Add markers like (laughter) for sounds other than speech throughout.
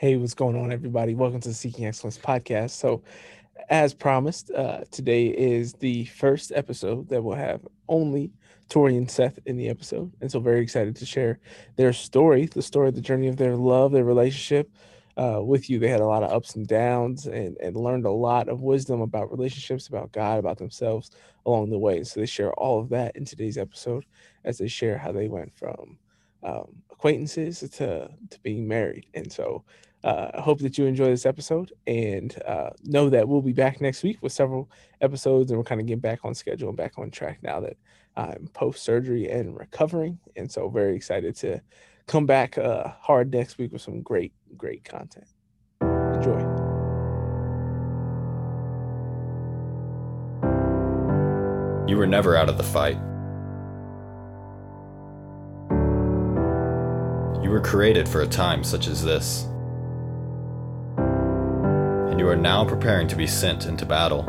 Hey, what's going on, everybody? Welcome to the Seeking Excellence podcast. So, as promised, uh, today is the first episode that will have only Tori and Seth in the episode. And so, very excited to share their story, the story, the journey of their love, their relationship uh, with you. They had a lot of ups and downs and, and learned a lot of wisdom about relationships, about God, about themselves along the way. So, they share all of that in today's episode as they share how they went from um, acquaintances to, to being married. And so, uh, I hope that you enjoy this episode and uh, know that we'll be back next week with several episodes and we're kind of getting back on schedule and back on track now that I'm post surgery and recovering. And so, very excited to come back uh, hard next week with some great, great content. Enjoy. You were never out of the fight. You were created for a time such as this you are now preparing to be sent into battle.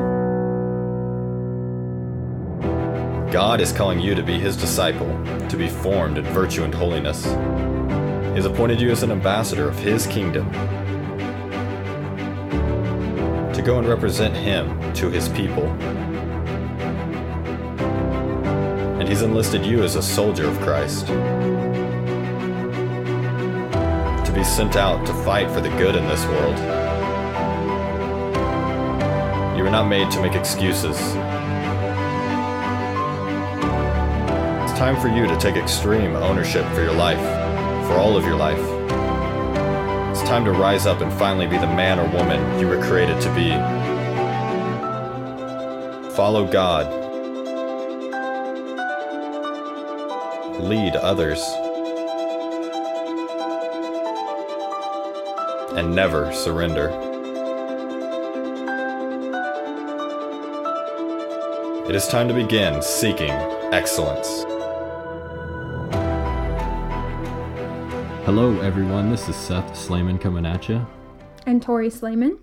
God is calling you to be His disciple, to be formed in virtue and holiness. He has appointed you as an ambassador of His kingdom, to go and represent Him to His people. And He's enlisted you as a soldier of Christ, to be sent out to fight for the good in this world. You were not made to make excuses. It's time for you to take extreme ownership for your life, for all of your life. It's time to rise up and finally be the man or woman you were created to be. Follow God. Lead others. And never surrender. It is time to begin seeking excellence. Hello, everyone. This is Seth Slayman coming at you. And Tori Slayman.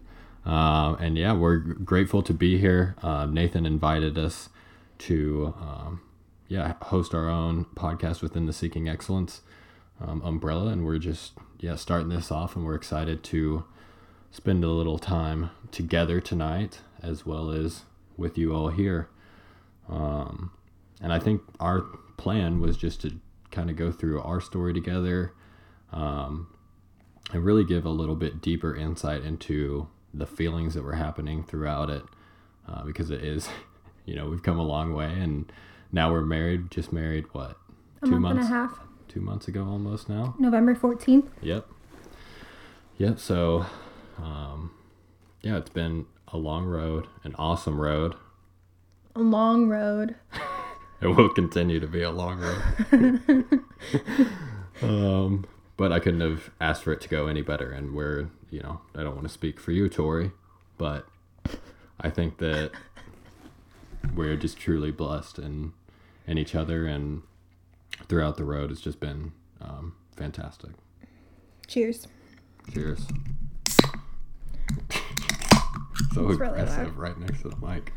Uh, and yeah, we're grateful to be here. Uh, Nathan invited us to, um, yeah, host our own podcast within the Seeking Excellence um, umbrella, and we're just yeah starting this off, and we're excited to spend a little time together tonight, as well as with you all here. Um, and I think our plan was just to kind of go through our story together um, and really give a little bit deeper insight into the feelings that were happening throughout it uh, because it is, (laughs) you know, we've come a long way and now we're married, just married, what? A two month months? and a half. Two months ago almost now. November 14th. Yep. Yep. So, um, yeah, it's been a long road, an awesome road a long road. (laughs) it will continue to be a long road. (laughs) um, but I couldn't have asked for it to go any better. And we're, you know, I don't want to speak for you, Tori, but I think that we're just truly blessed in in each other and throughout the road. It's just been um, fantastic. Cheers. Cheers. so it's aggressive really right next to the mic.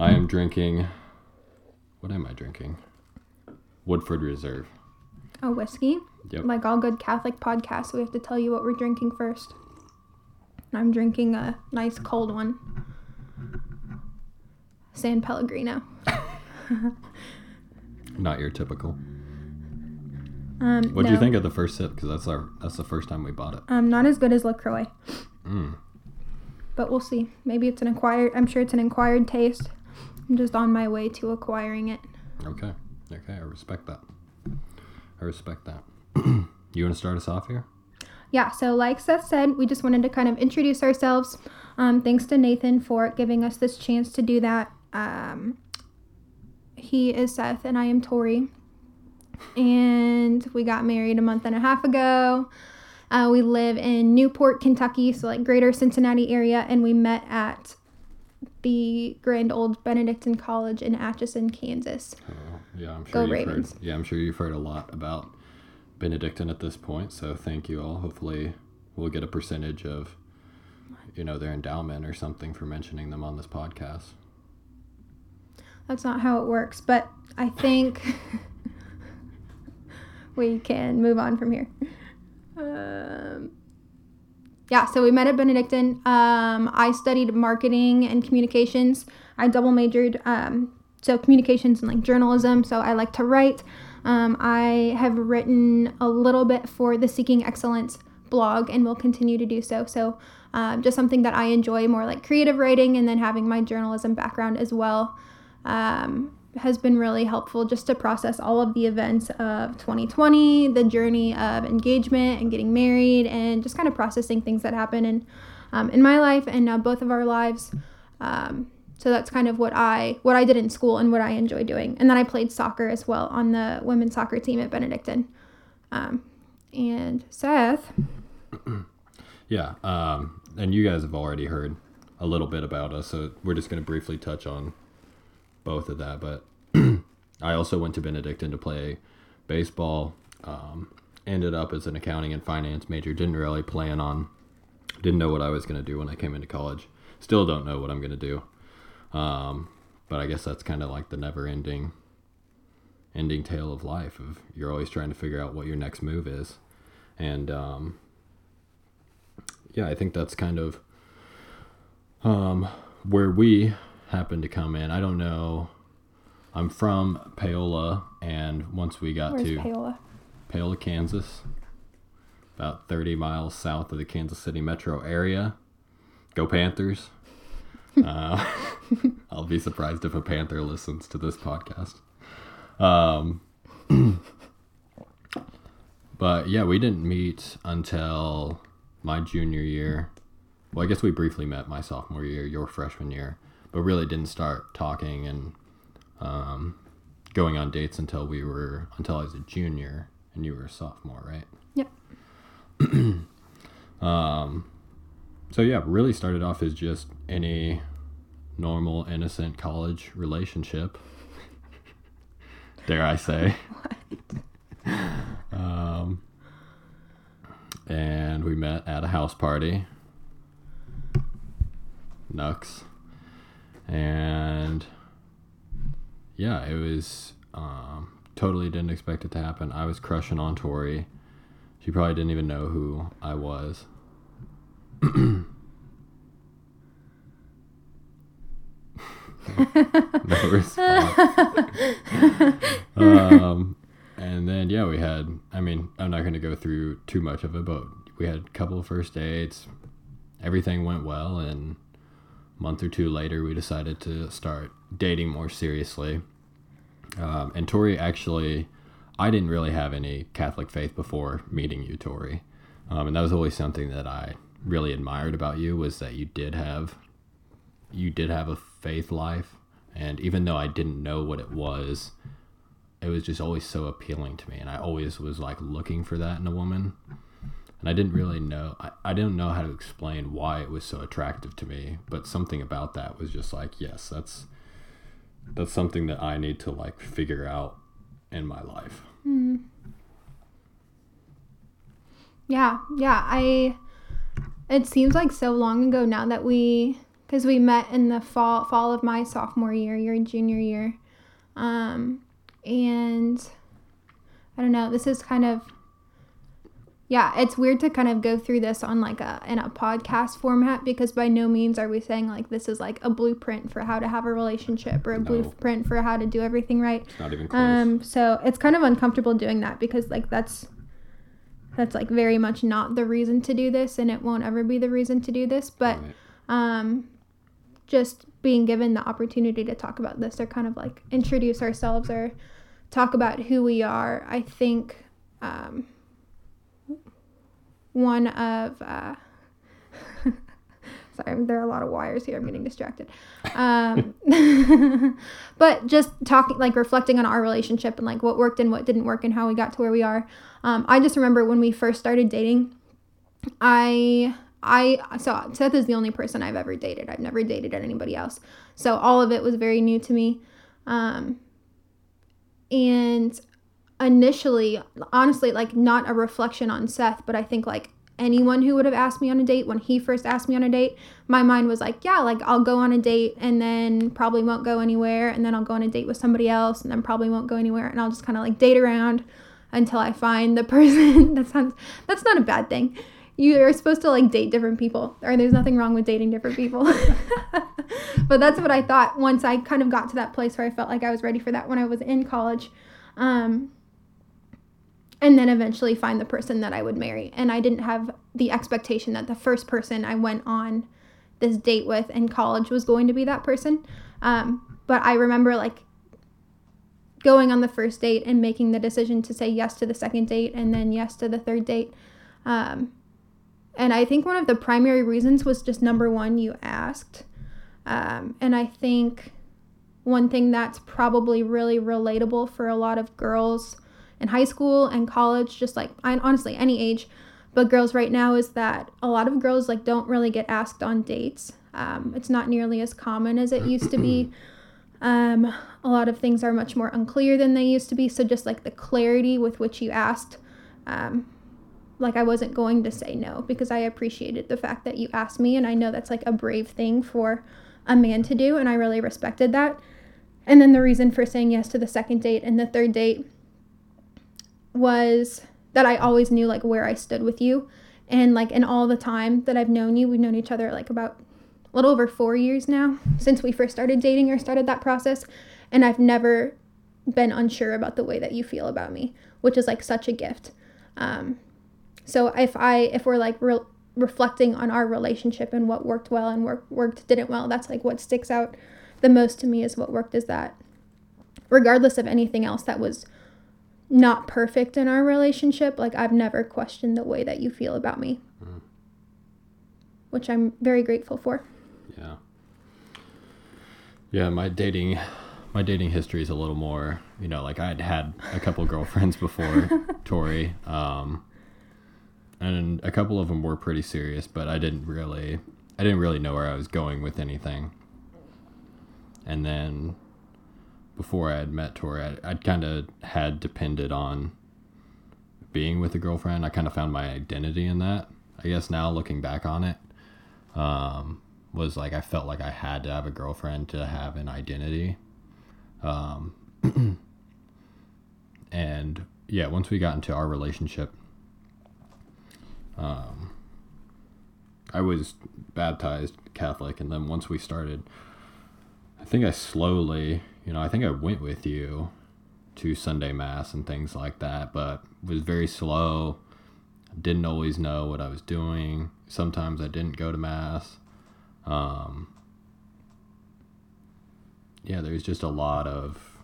I am drinking. What am I drinking? Woodford Reserve. A whiskey. Yep. Like all good Catholic podcasts, we have to tell you what we're drinking first. I'm drinking a nice cold one. San Pellegrino. (laughs) Not your typical. Um, what do no. you think of the first sip? Because that's our that's the first time we bought it. Um, not as good as Lacroix. Mm. But we'll see. Maybe it's an acquired. I'm sure it's an acquired taste. I'm just on my way to acquiring it. Okay. Okay. I respect that. I respect that. (clears throat) you want to start us off here? Yeah. So, like Seth said, we just wanted to kind of introduce ourselves. Um, thanks to Nathan for giving us this chance to do that. Um, he is Seth, and I am Tori. And we got married a month and a half ago. Uh, we live in Newport, Kentucky, so like greater Cincinnati area, and we met at the Grand Old Benedictine College in Atchison, Kansas. Oh, yeah, I'm sure. Go Ravens. Heard, yeah, I'm sure you've heard a lot about Benedictine at this point. So thank you all. Hopefully, we'll get a percentage of, you know, their endowment or something for mentioning them on this podcast. That's not how it works, but I think (laughs) we can move on from here. Um, yeah, so we met at Benedictine. Um, I studied marketing and communications. I double majored, um, so communications and like journalism. So I like to write. Um, I have written a little bit for the Seeking Excellence blog and will continue to do so. So um, just something that I enjoy more like creative writing and then having my journalism background as well. Um, has been really helpful just to process all of the events of 2020, the journey of engagement and getting married, and just kind of processing things that happen in um, in my life and uh, both of our lives. Um, so that's kind of what I what I did in school and what I enjoy doing. And then I played soccer as well on the women's soccer team at Benedictine. Um, and Seth. (clears throat) yeah, um, and you guys have already heard a little bit about us, so we're just going to briefly touch on both of that. But (clears throat) I also went to Benedictine to play baseball. Um, ended up as an accounting and finance major. Didn't really plan on, didn't know what I was going to do when I came into college. Still don't know what I'm going to do. Um, but I guess that's kind of like the never ending ending tale of life of you're always trying to figure out what your next move is and um, yeah i think that's kind of um, where we happen to come in. I don't know. I'm from Paola, and once we got Where's to Paola? Paola, Kansas, about 30 miles south of the Kansas City metro area. Go Panthers. (laughs) uh, (laughs) I'll be surprised if a Panther listens to this podcast. Um, (clears throat) but yeah, we didn't meet until my junior year. Well, I guess we briefly met my sophomore year, your freshman year but really didn't start talking and um, going on dates until we were until I was a junior and you were a sophomore, right? Yep. (clears throat) um, so yeah, really started off as just any normal, innocent college relationship. (laughs) Dare I say? (laughs) um, and we met at a house party. Nux and yeah, it was um, totally didn't expect it to happen. I was crushing on Tori. She probably didn't even know who I was. (laughs) no response. (laughs) um, and then yeah, we had. I mean, I'm not going to go through too much of it, but we had a couple of first dates. Everything went well, and month or two later, we decided to start dating more seriously. Um, and Tori actually, I didn't really have any Catholic faith before meeting you, Tori. Um, and that was always something that I really admired about you was that you did have, you did have a faith life. And even though I didn't know what it was, it was just always so appealing to me. And I always was like looking for that in a woman and I didn't really know I, I didn't know how to explain why it was so attractive to me, but something about that was just like, yes, that's that's something that I need to like figure out in my life. Mm. Yeah, yeah, I it seems like so long ago now that we because we met in the fall fall of my sophomore year, your junior year. Um and I don't know, this is kind of yeah, it's weird to kind of go through this on like a in a podcast format because by no means are we saying like this is like a blueprint for how to have a relationship or a no. blueprint for how to do everything right. It's not even close. Um, so it's kind of uncomfortable doing that because like that's that's like very much not the reason to do this and it won't ever be the reason to do this. But right. um, just being given the opportunity to talk about this or kind of like introduce ourselves or talk about who we are, I think. Um, one of uh, (laughs) sorry there are a lot of wires here i'm getting distracted. Um, (laughs) but just talking like reflecting on our relationship and like what worked and what didn't work and how we got to where we are. Um, i just remember when we first started dating i i so seth is the only person i've ever dated. I've never dated anybody else. So all of it was very new to me. Um, and initially, honestly, like not a reflection on Seth, but I think like anyone who would have asked me on a date when he first asked me on a date, my mind was like, yeah, like I'll go on a date and then probably won't go anywhere. And then I'll go on a date with somebody else and then probably won't go anywhere. And I'll just kind of like date around until I find the (laughs) person. that sounds, that's not a bad thing. you're supposed to like date different people, or there's nothing wrong with dating different people. (laughs) but that's what I thought once I kind of got to that place where I felt like I was ready for that when I was in college. Um, and then eventually find the person that I would marry. And I didn't have the expectation that the first person I went on this date with in college was going to be that person. Um, but I remember like going on the first date and making the decision to say yes to the second date and then yes to the third date. Um, and I think one of the primary reasons was just number one, you asked. Um, and I think one thing that's probably really relatable for a lot of girls in high school and college, just like honestly any age, but girls right now is that a lot of girls like don't really get asked on dates. Um, it's not nearly as common as it used to be. (clears throat) Um, a lot of things are much more unclear than they used to be. So just like the clarity with which you asked, um, like I wasn't going to say no because I appreciated the fact that you asked me, and I know that's like a brave thing for a man to do, and I really respected that. And then the reason for saying yes to the second date and the third date was that I always knew like where I stood with you. And like in all the time that I've known you, we've known each other like about a little over four years now since we first started dating or started that process. And I've never been unsure about the way that you feel about me, which is like such a gift. Um, so if I if we're like re- reflecting on our relationship and what worked well and work, worked didn't well, that's like what sticks out the most to me is what worked is that regardless of anything else that was not perfect in our relationship, like I've never questioned the way that you feel about me. Mm. Which I'm very grateful for. Yeah. Yeah, my dating my dating history is a little more, you know, like I'd had a couple girlfriends before (laughs) Tori. Um and a couple of them were pretty serious, but I didn't really I didn't really know where I was going with anything. And then before I had met Tori, I, I'd kind of had depended on being with a girlfriend. I kind of found my identity in that. I guess now looking back on it, um, was like I felt like I had to have a girlfriend to have an identity. Um, (clears throat) and yeah, once we got into our relationship, um, I was baptized Catholic, and then once we started, I think I slowly, you know, I think I went with you to Sunday Mass and things like that, but was very slow. Didn't always know what I was doing. Sometimes I didn't go to Mass. Um, yeah, there's just a lot of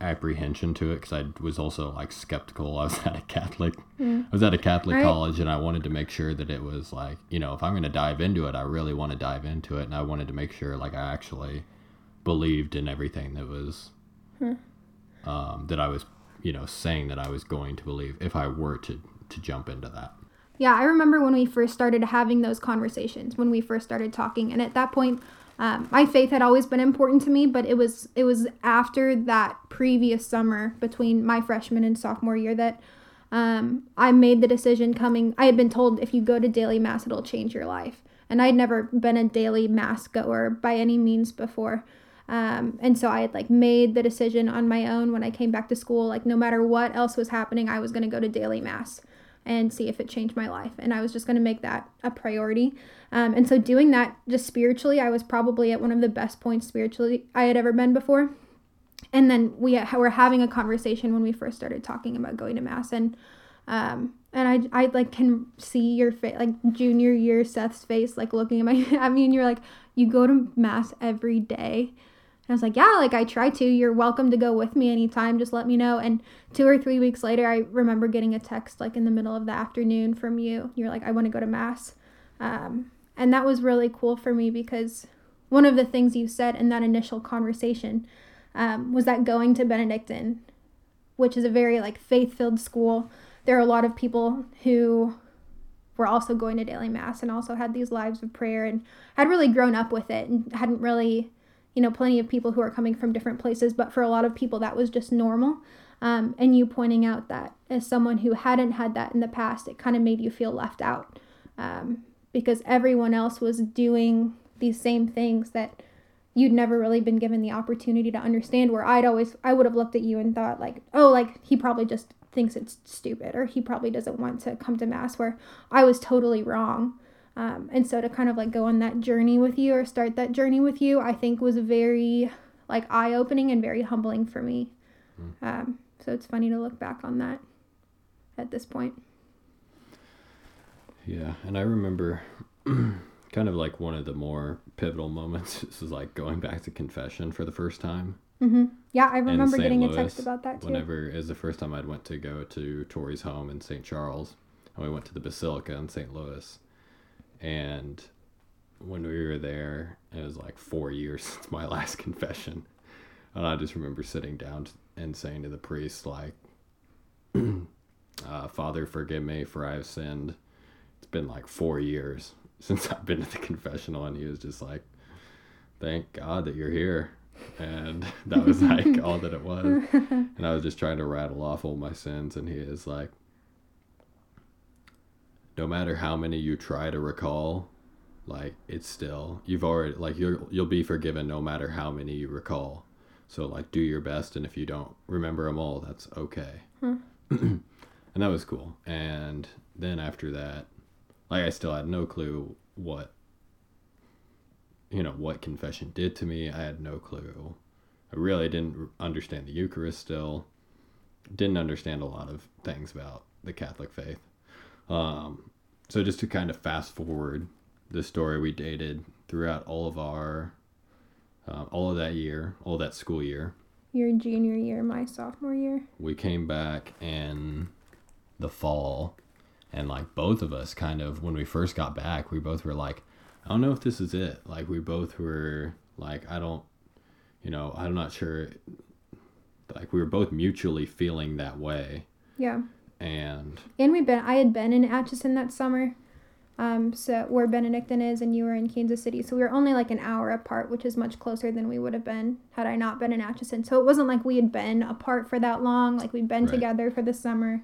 apprehension to it because I was also like skeptical. (laughs) I was at a Catholic, mm. I was at a Catholic right. college, and I wanted to make sure that it was like, you know, if I'm going to dive into it, I really want to dive into it, and I wanted to make sure like I actually believed in everything that was, hmm. um, that I was, you know, saying that I was going to believe if I were to to jump into that. Yeah, I remember when we first started having those conversations, when we first started talking, and at that point um, my faith had always been important to me, but it was it was after that previous summer between my freshman and sophomore year that um, I made the decision coming. I had been told if you go to daily mass, it'll change your life, and I'd never been a daily mass goer by any means before. Um, and so I had like made the decision on my own when I came back to school, like no matter what else was happening, I was going to go to daily mass and see if it changed my life. And I was just going to make that a priority. Um, and so doing that just spiritually, I was probably at one of the best points spiritually I had ever been before. And then we were having a conversation when we first started talking about going to mass and um, and I, I like can see your face like junior year Seth's face like looking at my (laughs) I mean you're like you go to mass every day I was like, yeah, like I try to. You're welcome to go with me anytime. Just let me know. And two or three weeks later, I remember getting a text like in the middle of the afternoon from you. You're like, I want to go to mass. Um, and that was really cool for me because one of the things you said in that initial conversation um, was that going to Benedictine, which is a very like faith filled school, there are a lot of people who were also going to daily mass and also had these lives of prayer and had really grown up with it and hadn't really you know, plenty of people who are coming from different places, but for a lot of people, that was just normal. Um, and you pointing out that as someone who hadn't had that in the past, it kind of made you feel left out um, because everyone else was doing these same things that you'd never really been given the opportunity to understand. Where I'd always, I would have looked at you and thought, like, oh, like he probably just thinks it's stupid or he probably doesn't want to come to mass where I was totally wrong. Um, and so to kind of like go on that journey with you or start that journey with you, I think was very like eye opening and very humbling for me. Mm. Um, so it's funny to look back on that at this point. Yeah, and I remember (clears throat) kind of like one of the more pivotal moments. This (laughs) is like going back to confession for the first time. Mm-hmm. Yeah, I remember getting Louis, a text about that too. Whenever is the first time I'd went to go to Tori's home in St. Charles, and we went to the Basilica in St. Louis, and when we were there, it was like four years (laughs) since my last confession, and I just remember sitting down and saying to the priest like, (clears throat) uh, "Father, forgive me for I have sinned." It's been like four years (laughs) since I've been to the confessional, and he was just like, "Thank God that you're here." and (laughs) that was like all that it was. And I was just trying to rattle off all my sins, and he is like, no matter how many you try to recall, like it's still you've already like you'll you'll be forgiven no matter how many you recall. So like do your best, and if you don't remember them all, that's okay. Hmm. (clears throat) and that was cool. And then after that, like I still had no clue what you know what confession did to me. I had no clue. I really didn't understand the Eucharist still. Didn't understand a lot of things about the Catholic faith. Um, so just to kind of fast forward the story, we dated throughout all of our, uh, all of that year, all that school year. Your junior year, my sophomore year. We came back in the fall, and like both of us, kind of when we first got back, we both were like, I don't know if this is it. Like we both were like, I don't, you know, I'm not sure. Like we were both mutually feeling that way. Yeah. And and we've been. I had been in Atchison that summer, um, so where Benedictine is, and you were in Kansas City. So we were only like an hour apart, which is much closer than we would have been had I not been in Atchison. So it wasn't like we had been apart for that long. Like we'd been right. together for the summer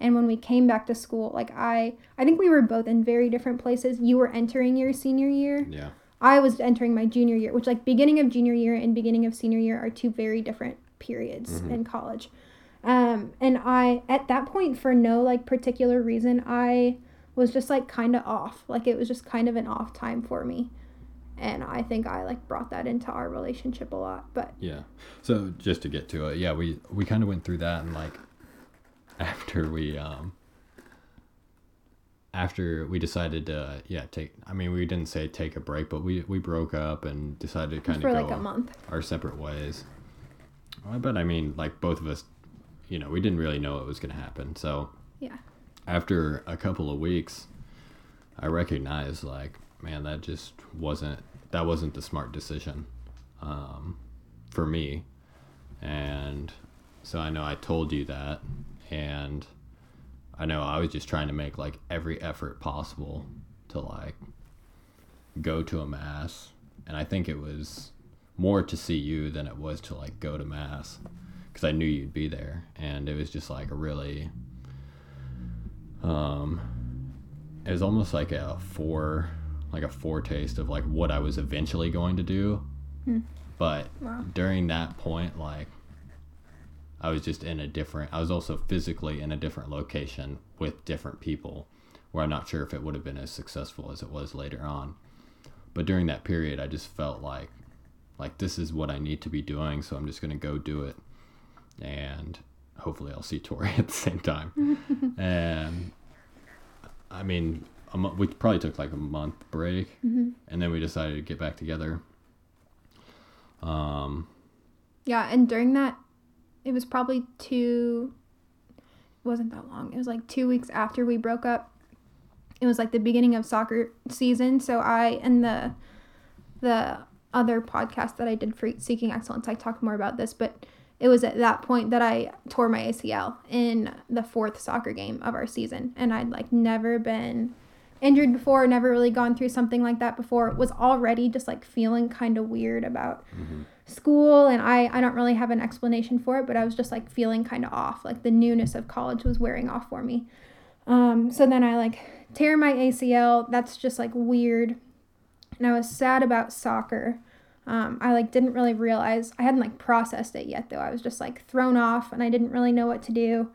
and when we came back to school like i i think we were both in very different places you were entering your senior year yeah i was entering my junior year which like beginning of junior year and beginning of senior year are two very different periods mm-hmm. in college um and i at that point for no like particular reason i was just like kind of off. Like it was just kind of an off time for me. And i think i like brought that into our relationship a lot but yeah. So just to get to it yeah we we kind of went through that and like after we um after we decided to yeah take i mean we didn't say take a break but we we broke up and decided to kind of go like a month. our separate ways. But i mean like both of us you know we didn't really know what was going to happen. So yeah. after a couple of weeks i recognized like man that just wasn't that wasn't the smart decision um, for me. And so i know i told you that. And I know I was just trying to make like every effort possible to like go to a mass. And I think it was more to see you than it was to like go to mass because I knew you'd be there and it was just like a really um it was almost like a fore like a foretaste of like what I was eventually going to do hmm. but wow. during that point like I was just in a different, I was also physically in a different location with different people where I'm not sure if it would have been as successful as it was later on. But during that period, I just felt like, like this is what I need to be doing. So I'm just going to go do it. And hopefully I'll see Tori (laughs) at the same time. and (laughs) I mean, we probably took like a month break mm-hmm. and then we decided to get back together. Um, yeah. And during that it was probably two it wasn't that long. It was like 2 weeks after we broke up. It was like the beginning of soccer season, so I and the the other podcast that I did for Seeking Excellence, I talked more about this, but it was at that point that I tore my ACL in the fourth soccer game of our season. And I'd like never been injured before, never really gone through something like that before. Was already just like feeling kind of weird about mm-hmm. school and I, I don't really have an explanation for it but i was just like feeling kind of off. Like the newness of college was wearing off for me. Um, so then i like tear my acl that's just like weird. And i was sad about soccer um, i like didn't really realize i hadn't like processed it yet though i was just like thrown off and i didn't really know what to do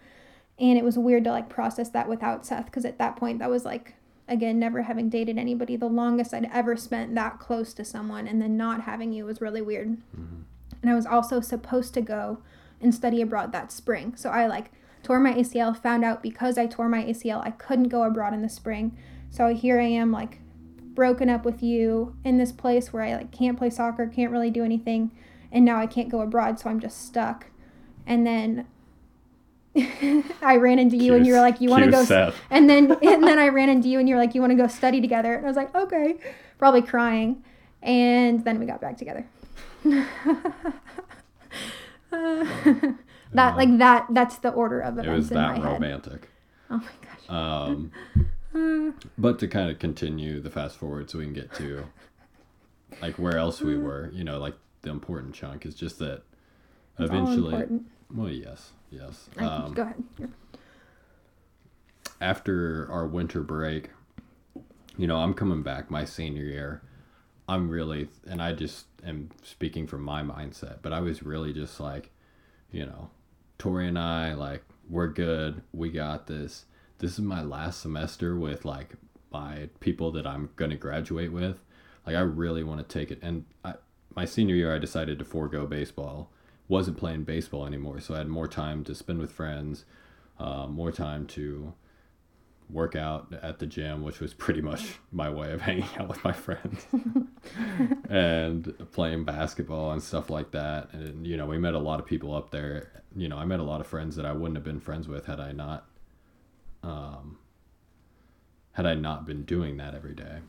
and it was weird to like process that without Seth because at that point that was like again never having dated anybody the longest I'd ever spent that close to someone and then not having you was really weird. Mm-hmm. And I was also supposed to go and study abroad that spring. So I like tore my ACL, found out because I tore my ACL I couldn't go abroad in the spring. So here I am like broken up with you in this place where I like can't play soccer, can't really do anything, and now I can't go abroad, so I'm just stuck. And then (laughs) I ran into you and you were like, "You want to go?" Seth. And then (laughs) and then I ran into you and you were like, "You want to go study together?" And I was like, "Okay," probably crying. And then we got back together. Uh, (laughs) that like that that's the order of It events was in my that head. romantic. Oh my gosh. Um, but to kind of continue the fast forward so we can get to like where else we were, you know, like the important chunk is just that It's eventually. Well, yes, yes. Um, go ahead. After our winter break, you know, I'm coming back my senior year. I'm really, and I just am speaking from my mindset, but I was really just like, you know, Tori and I, like, we're good. We got this. This is my last semester with like my people that I'm going to graduate with. Like, I really want to take it. And I, my senior year, I decided to forego baseball. Wasn't playing baseball anymore. So I had more time to spend with friends, uh, more time to work out at the gym, which was pretty much my way of (laughs) hanging out with my friends (laughs) and playing basketball and stuff like that. And, you know, we met a lot of people up there. You know, I met a lot of friends that I wouldn't have been friends with had I not, um, had I not been doing that every day.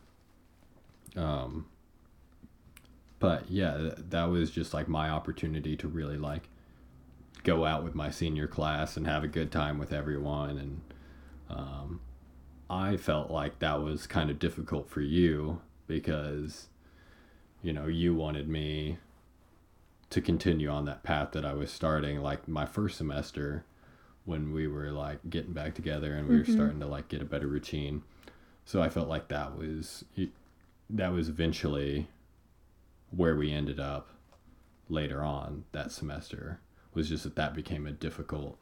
Um, but yeah, th- that was just like my opportunity to really like go out with my senior class and have a good time with everyone and um, I felt like that was kind of difficult for you because, you know, you wanted me to continue on that path that I was starting, like my first semester when we were like getting back together and we were starting to like get a better routine. So I felt like that was that was eventually where we ended up later on that semester was just that that became a difficult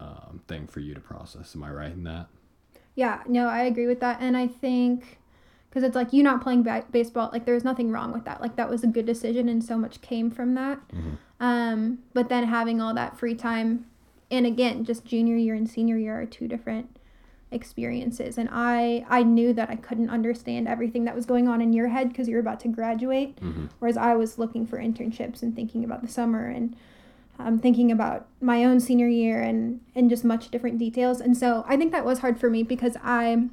um, thing for you to process. Am I right in that? Yeah, no, I agree with that. And I think because it's like you not playing ba- baseball, like there's nothing wrong with that. Like that was a good decision, and so much came from that. Um, but then having all that free time, and again, just junior year and senior year are two different experiences. And i i knew that i couldn't understand everything that was going on in your head because you're about to graduate. Whereas i was looking for internships and thinking about the summer and um, thinking about my own senior year and and just much different details. And so i think that was hard for me because i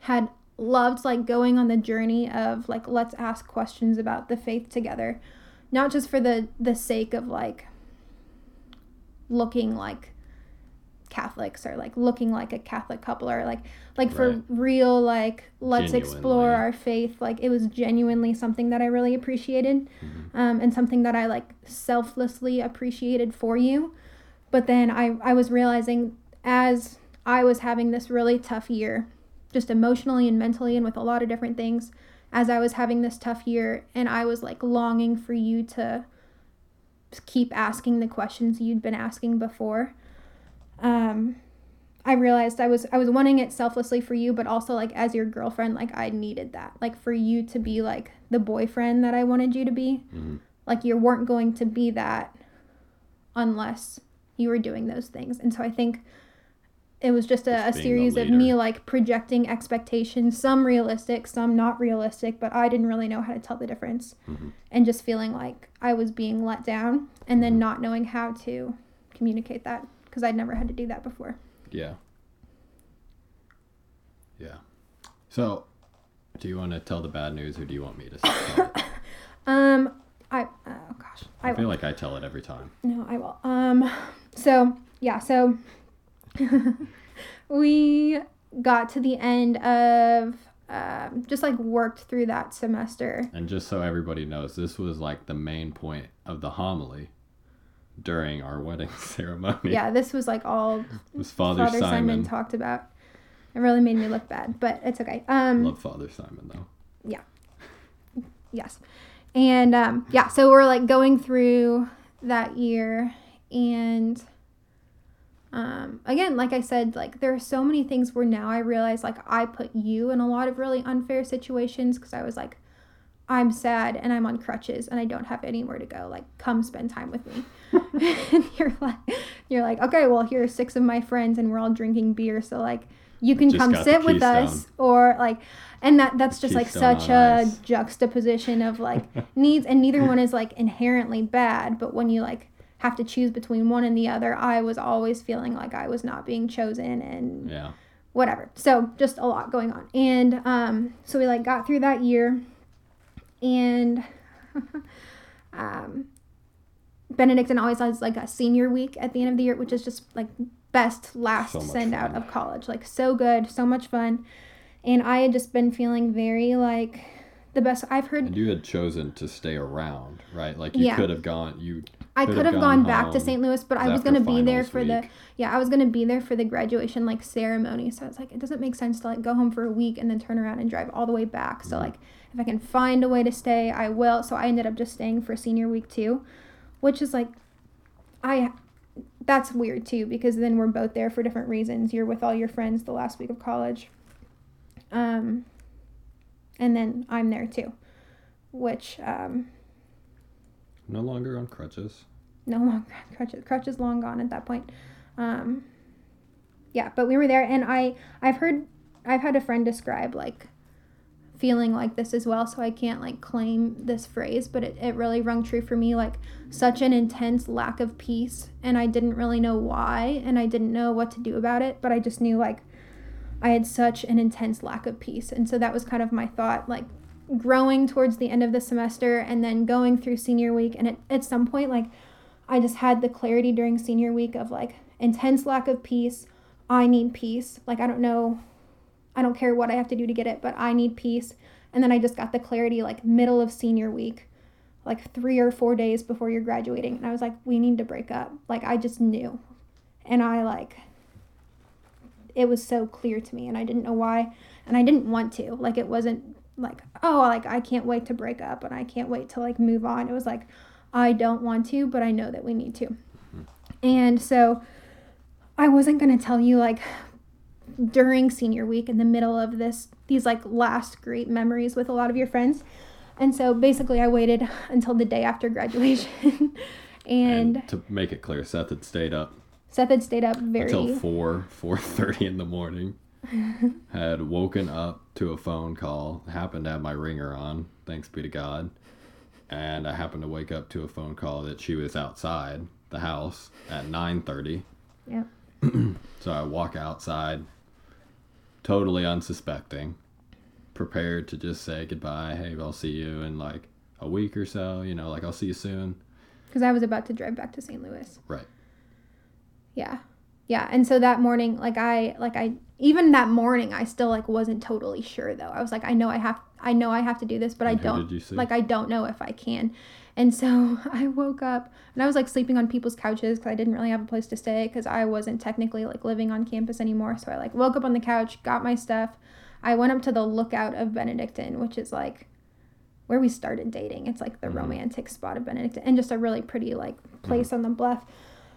had loved like going on the journey of like let's ask questions about the faith together. Not just for the the sake of like looking like catholics or like looking like a catholic couple or like like for Right. real like let's explore our faith like it was genuinely something that i really appreciated Mm-hmm. um, and something that i like selflessly appreciated for you but then i i was realizing as i was having this really tough year just emotionally and mentally and with a lot of different things as i was having this tough year and i was like longing for you to keep asking the questions you'd been asking before. Um i realized i was i was wanting it selflessly for you but also like as your girlfriend like i needed that like for you to be like the boyfriend that i wanted you to be. Mm-hmm. like you weren't going to be that unless you were doing those things. And so i think it was just a, Just a series of me like projecting expectations some realistic some not realistic but i didn't really know how to tell the difference Mm-hmm. and just feeling like i was being let down and then not knowing how to communicate that because i'd never had to do that before Yeah. Yeah. So, do you want to tell the bad news or do you want me to tell it? (laughs) um i oh gosh I i feel like I tell it every time. No, I will. Um, so yeah, so (laughs) we got to the end of um, just like worked through that semester. And just so everybody knows, this was like the main point of the homily during our wedding (laughs) ceremony. Yeah, this was like all was Father, Father Simon. Simon. talked about. It really made me look bad, but it's okay. Um, Love Father Simon though. Yeah. Yes. And um, yeah, so we're like going through that year and um, again, like I said, like there are so many things where now I realize like I put you in a lot of really unfair situations because I was like, I'm sad and I'm on crutches and I don't have anywhere to go. Like, come spend time with me. (laughs) and you're like, you're like, okay, well, here are six of my friends and we're all drinking beer, so like, you can Just come sit with us, or like, and that that's just like such a juxtaposition of like needs, and neither one is like inherently bad, but when you like have to choose between one and the other, I was always feeling like I was not being chosen and Yeah. whatever. So just a lot going on. And um, so we like got through that year, and (laughs) um, Benedictine always has like a senior week at the end of the year, which is just like best last So send out of college. Like so good, so much fun. And I had just been feeling very like the best I've heard. And you had chosen to stay around, right? Like you Yeah. could have gone. You. I could have gone gone back to St. Louis, but I was gonna be there for the yeah, I was gonna be there for the graduation like ceremony. So it's like it doesn't make sense to like go home for a week and then turn around and drive all the way back. Mm-hmm. So like if I can find a way to stay, I will. So I ended up just staying for senior week too, which is like I that's weird too because then we're both there for different reasons. You're with all your friends the last week of college. Um and then I'm there too. Which um No longer on crutches. no (laughs) longer had crutches. Crutches long gone at that point. Um, yeah, but we were there, and I I've heard I've had a friend describe like feeling like this as well, so I can't like claim this phrase, but it, it really rung true for me. Like such an intense lack of peace, and I didn't really know why, and I didn't know what to do about it, but I just knew like I had such an intense lack of peace, and so that was kind of my thought, like growing towards the end of the semester and then going through senior week and at, at some point like I just had the clarity during senior week of like intense lack of peace. I need peace. Like, I don't know, I don't care what I have to do to get it, but I need peace. And then I just got the clarity like middle of senior week, like three or four days before you're graduating. And I was like, we need to break up. Like, I just knew. And I like, it was so clear to me and I didn't know why. And I didn't want to. Like, it wasn't like, oh, like, I can't wait to break up and I can't wait to like move on. It was like, I don't want to, but I know that we need to. Hmm. And so I wasn't going to tell you like during senior week in the middle of this these like last great memories with a lot of your friends. And so basically I waited until the day after graduation (laughs) and, And to make it clear, Seth had stayed up Seth had stayed up very until four, four thirty in the morning. (laughs) had woken up to a phone call. Happened to have my ringer on. Thanks be to God. And I happened to wake up to a phone call that she was outside the house at nine thirty. yeah. (clears throat) So I walk outside, totally unsuspecting, prepared to just say goodbye. Hey, I'll see you in like a week or so. You know, like I'll see you soon. Cuz I was about to drive back to St. Louis. Right. Yeah. Yeah. And so that morning, like I like I even that morning I still like wasn't totally sure though. I was like, I know I have I know I have to do this, but I And who don't did you see? like I don't know if I can. And so (laughs) I woke up and I was like sleeping on people's couches because I didn't really have a place to stay because I wasn't technically like living on campus anymore. So I like woke up on the couch, got my stuff. I went up to the lookout of Benedictine, which is like where we started dating. It's like the Mm-hmm. romantic spot of Benedictine and just a really pretty like place on the bluff.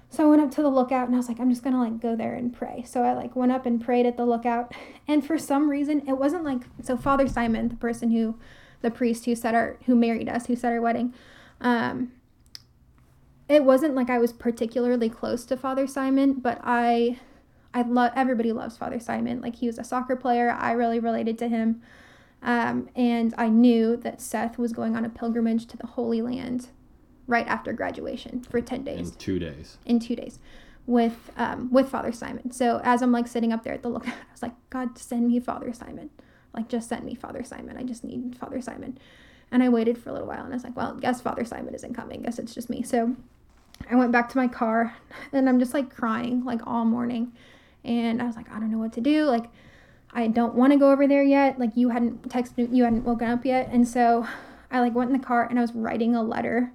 So I went up to the lookout and I was like, I'm just gonna like go there and pray. So I like went up and prayed at the lookout. (laughs) And for some reason, it wasn't like so Father Simon, the person who, the priest who said our who married us, who said our wedding, um, it wasn't like I was particularly close to Father Simon, but I, I love everybody loves Father Simon. Like he was a soccer player. I really related to him. Um, and I knew that Seth was going on a pilgrimage to the Holy Land right after graduation for 10 days In two days. in two days with um, with Father Simon. So as I'm like sitting up there at the lookout, I was like, God, send me Father Simon. Like just send me Father Simon. I just need Father Simon. And I waited for a little while and I was like, well, guess Father Simon isn't coming. Guess it's just me. So I went back to my car and I'm just like crying like all morning. And I was like, I don't know what to do. Like I don't want to go over there yet. Like you hadn't texted me, you hadn't woken up yet. And so I like went in the car and I was writing a letter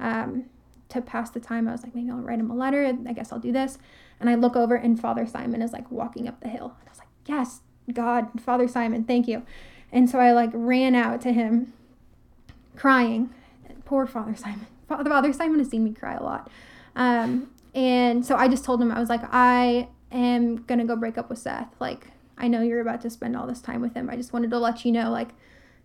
um, to pass the time. I was like, maybe I'll write him a letter. I guess I'll do this. And I look over and Father Simon is like walking up the hill. I was like, yes, God, Father Simon, thank you. And so I like ran out to him crying. Poor Father Simon. Father, Father Simon has seen me cry a lot. Um, And so I just told him, I was like, I am going to go break up with Seth. Like, I know you're about to spend all this time with him. I just wanted to let you know, like,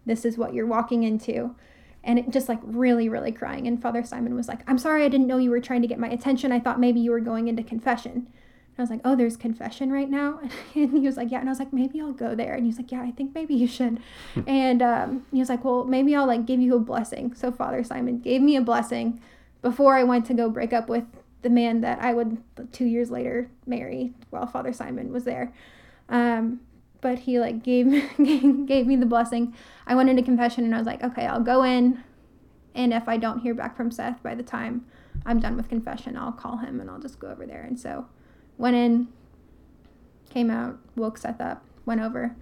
this is what you're walking into. And it just like really, really crying. And Father Simon was like, I'm sorry, I didn't know you were trying to get my attention. I thought maybe you were going into confession. And I was like, oh, there's confession right now? (laughs) And he was like, yeah. And I was like, maybe I'll go there. And he was like, yeah, I think maybe you should. (laughs) and um, he was like, well, maybe I'll like give you a blessing. So Father Simon gave me a blessing before I went to go break up with the man that I would two years later marry while Father Simon was there. Um, but he like gave (laughs) gave me the blessing. I went into confession and I was like, okay, I'll go in, and if I don't hear back from Seth by the time I'm done with confession, I'll call him and I'll just go over there. And so, went in, came out, woke Seth up, went over.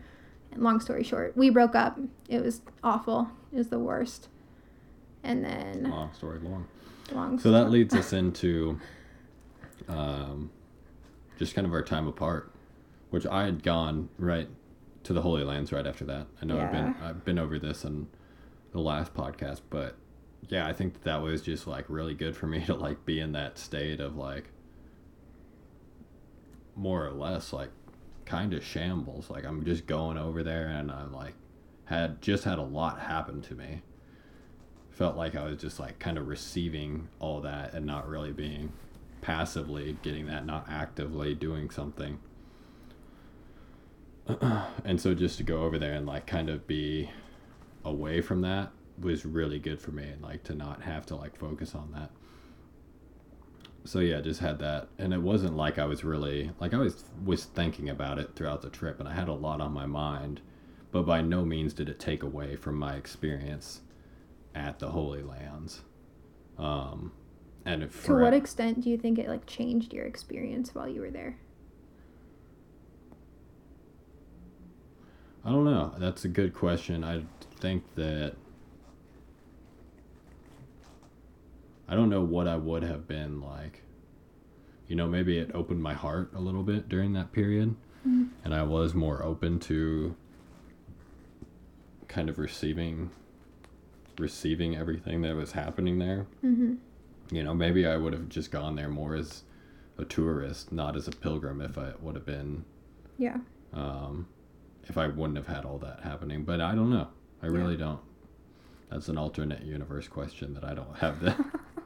And long story short, we broke up. It was awful. It was the worst. And then Long story long. long. So that leads us (laughs) into um, just kind of our time apart, which I had gone right to the Holy Lands right after that. I know I've been I've been over this in the last podcast, but yeah, I think that, that was just like really good for me to like be in that state of like more or less like kind of shambles. Like I'm just going over there and I like had just had a lot happen to me felt like I was just like kind of receiving all that and not really being passively getting that, not actively doing something. (clears throat) and so just to go over there and like kind of be away from that was really good for me and like to not have to like focus on that. So yeah, just had that and it wasn't like I was really like I was was thinking about it throughout the trip and I had a lot on my mind, but by no means did it take away from my experience at the Holy Lands. Um, and if to for what extent do you think it like changed your experience while you were there? I don't know. That's a good question. I think that I don't know what I would have been like. You know, maybe it opened my heart a little bit during that period, and I was more open to kind of receiving receiving everything that was happening there. Mm-hmm. You know, maybe I would have just gone there more as a tourist, not as a pilgrim if I would have been Yeah. um, if I wouldn't have had all that happening. But I don't know. I really don't. That's an alternate universe question that I don't have the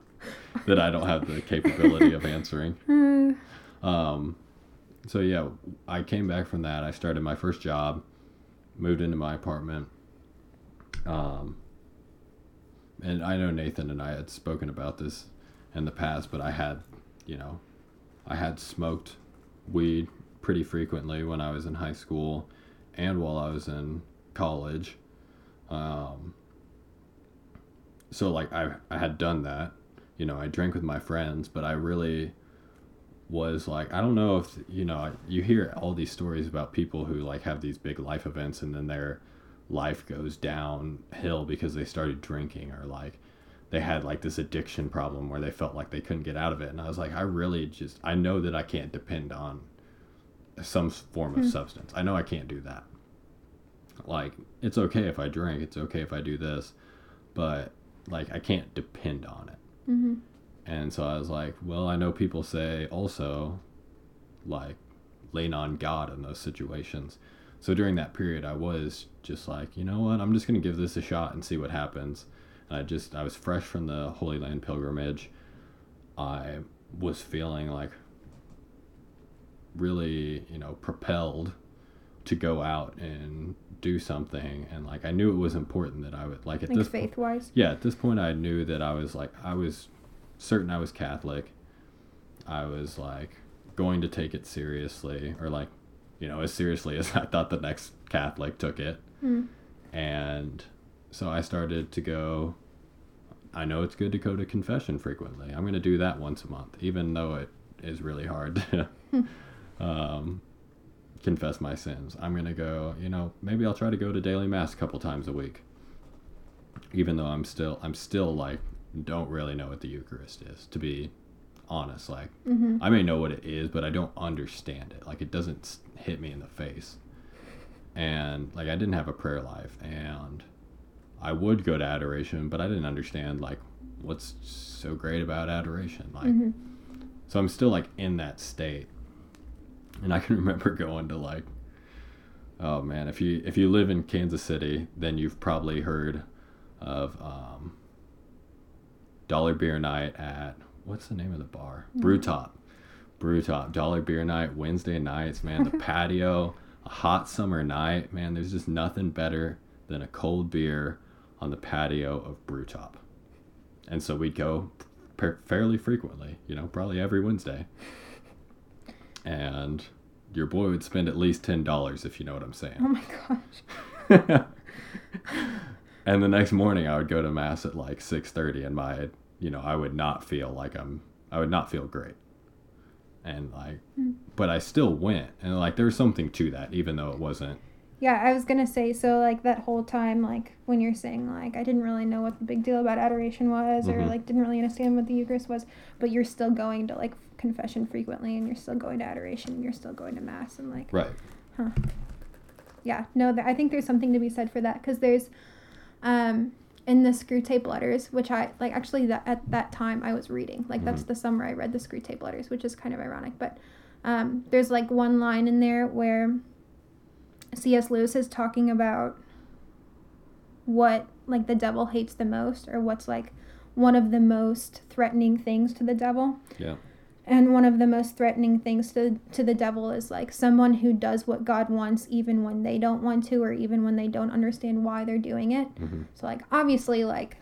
(laughs) that I don't have the capability of answering. (laughs) Um, so yeah, I came back from that. I started my first job, moved into my apartment. Um, and I know Nathan and I had spoken about this in the past, but I had, you know, I had smoked weed pretty frequently when I was in high school and while I was in college. Um, so like I I had done that, you know, I drank with my friends, but I really was like I don't know if you know you hear all these stories about people who like have these big life events and then their life goes downhill because they started drinking or like they had like this addiction problem where they felt like they couldn't get out of it and I was like I really just I know that I can't depend on some form of substance. I know I can't do that. Like it's okay if I drink, it's okay if I do this, but like I can't depend on it. Mm-hmm. And so I was like, well, I know people say also like lean on God in those situations. So during that period I was just like, you know what, I'm just gonna give this a shot and see what happens. And I just I was fresh from the Holy Land pilgrimage. I was feeling like really, you know, propelled to go out and do something and like I knew it was important that I would like at Like this po- faith wise. yeah, at this point, I knew that I was like, I was certain I was Catholic. I was like going to take it seriously, or like, you know, as seriously (laughs) as I thought the next Catholic took it. Mm. And so I started to go, I know it's good to go to confession frequently. I'm going to do that once a month, even though it is really hard to (laughs) (laughs) um, confess my sins. I'm going to go, you know, maybe I'll try to go to daily mass a couple times a week even though I'm still I'm still like don't really know what the Eucharist is to be honest like Mm-hmm. I may know what it is but I don't understand it like it doesn't hit me in the face and like I didn't have a prayer life and I would go to adoration but I didn't understand like what's so great about adoration like Mm-hmm. So I'm still like in that state. And I can (laughs) remember going to like oh man, if you if you live in Kansas City, then you've probably heard of um, Dollar Beer Night at what's the name of the bar? Brewtop. Brew Top. Dollar Beer Night Wednesday nights, man. The (laughs) patio, a hot summer night, man. There's just nothing better than a cold beer on the patio of Brewtop. And so we'd go fairly frequently, you know, probably every Wednesday. And your boy would spend at least ten dollars if you know what I'm saying. Oh my gosh. (laughs) and the next morning I would go to mass at like six thirty, and my you know I would not feel like I'm I would not feel great, and like, but I still went, and like there was something to that, even though it wasn't. Yeah, I was gonna say so. Like that whole time, like when you're saying like I didn't really know what the big deal about adoration was, or Mhm. like didn't really understand what the Eucharist was, but you're still going to like confession frequently, and you're still going to adoration, and you're still going to mass, and like Right. Huh? Yeah, no, th- I think there's something to be said for that because there's, um, in the Screwtape Letters, which I like actually that at that time I was reading, like that's Mhm. the summer I read the Screwtape Letters, which is kind of ironic, but um, there's like one line in there where C.S. Lewis is talking about what like the devil hates the most, or what's like one of the most threatening things to the devil. Yeah. And one of the most threatening things to, to the devil is like someone who does what God wants even when they don't want to or even when they don't understand why they're doing it. hmm So like obviously like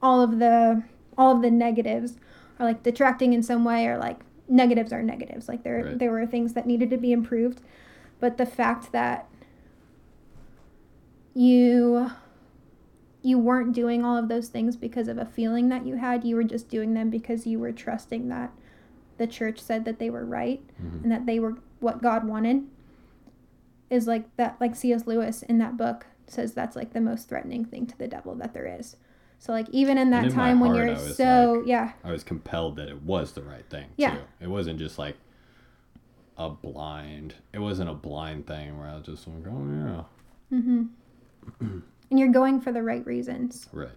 all of the all of the negatives are like detracting in some way or like negatives are negatives. Like there Right. there were things that needed to be improved. But the fact that you you weren't doing all of those things because of a feeling that you had, you were just doing them because you were trusting that the church said that they were right hmm and that they were what God wanted is like that like C.S. Lewis in that book says that's like the most threatening thing to the devil that there is. So like even in that in time when you're so like- yeah I was compelled that it was the right thing. Yeah. Too. It wasn't just like a blind. It wasn't a blind thing where I was just like, oh yeah, hmm (clears throat) and you're going for the right reasons right.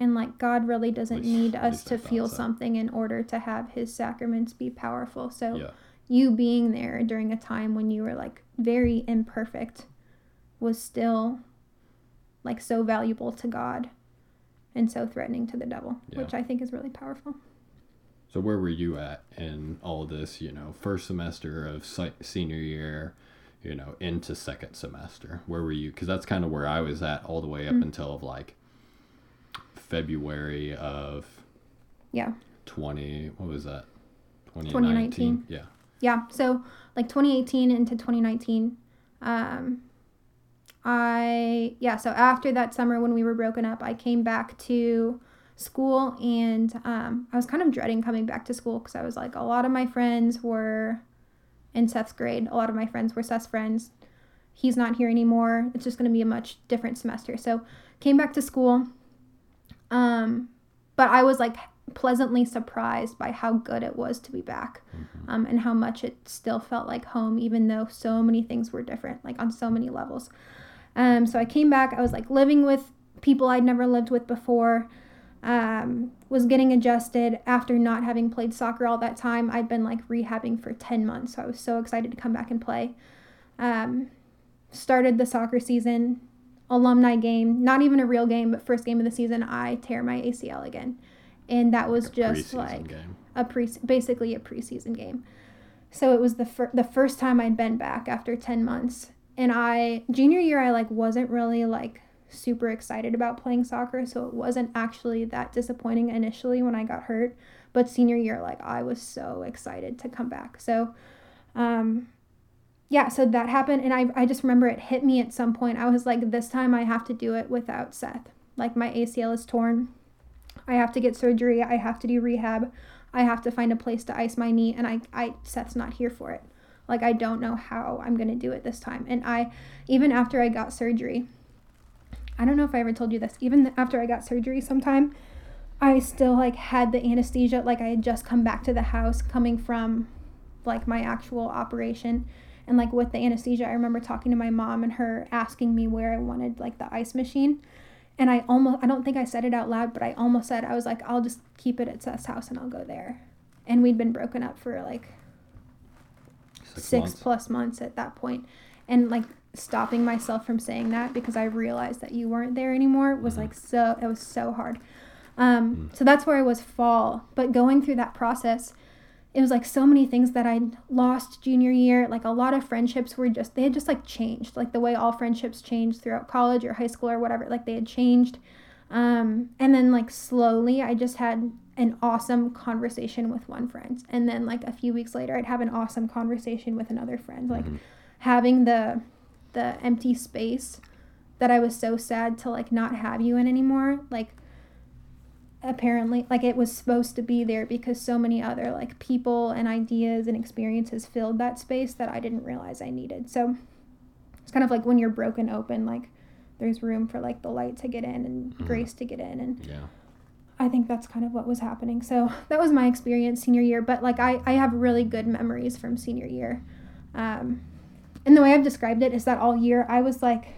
and like God really doesn't least- need us to feel so. something in order to have His sacraments be powerful. So Yeah. you being there during a time when you were like very imperfect was still like so valuable to God and so threatening to the devil, Yeah. which I think is really powerful. So where were you at in all this? You know, first semester of senior year, you know, into second semester. Where were you? Because that's kind of where I was at all the way up Mm. until like February of Yeah. twenty. What was that? 2019. Yeah. Yeah. So like 2018 into 2019, um, I yeah. So after that summer when we were broken up, I came back to school and um, I was kind of dreading coming back to school because I was like a lot of my friends were in Seth's grade. A lot of my friends were Seth's friends. He's not here anymore. It's just going to be a much different semester. So came back to school. Um, but I was like pleasantly surprised by how good it was to be back um, and how much it still felt like home, even though so many things were different, like on so many levels. Um, so I came back. I was like living with people I'd never lived with before. Um, was getting adjusted after not having played soccer all that time. I'd been like rehabbing for 10 months, so I was so excited to come back and play. Um, started the soccer season, alumni game, not even a real game, but first game of the season, I tear my ACL again. And that was just like game. a pre basically a preseason game. So it was the fir- the first time I'd been back after 10 months. And I junior year I like wasn't really like super excited about playing soccer, so it wasn't actually that disappointing initially when I got hurt, but senior year like I was so excited to come back. So um yeah, so that happened and I I just remember it hit me at some point. I was like this time I have to do it without Seth. Like my ACL is torn. I have to get surgery. I have to do rehab. I have to find a place to ice my knee, and I, I Seth's not here for it. Like I don't know how I'm gonna do it this time. And I, even after I got surgery, I don't know if I ever told you this. Even after I got surgery, sometime, I still like had the anesthesia. Like I had just come back to the house, coming from, like my actual operation, and like with the anesthesia, I remember talking to my mom and her asking me where I wanted like the ice machine And I almost, I don't think I said it out loud, but I almost said, I was like, I'll just keep it at Seth's house and I'll go there. And we'd been broken up for like Six, six months. plus months at that point and like stopping myself from saying that because i realized that you weren't there anymore was like so it was so hard. Um, so that's where i was fall. But going through that process it was like so many things that i'd lost junior year. Like a lot of friendships were just they had just like changed. Like the way all friendships changed throughout college or high school or whatever like they had changed. Um, and then like slowly I just had an awesome conversation with one friend. And then like a few weeks later I'd have an awesome conversation with another friend. Like having the the empty space that I was so sad to like not have you in anymore. Like apparently like it was supposed to be there because so many other like people and ideas and experiences filled that space that I didn't realize I needed. So it's kind of like when you're broken open like there's room for like the light to get in and grace to get in and Yeah. I think that's kind of what was happening. So that was my experience senior year. But like I, I have really good memories from senior year. Um, and the way I've described it is that all year I was like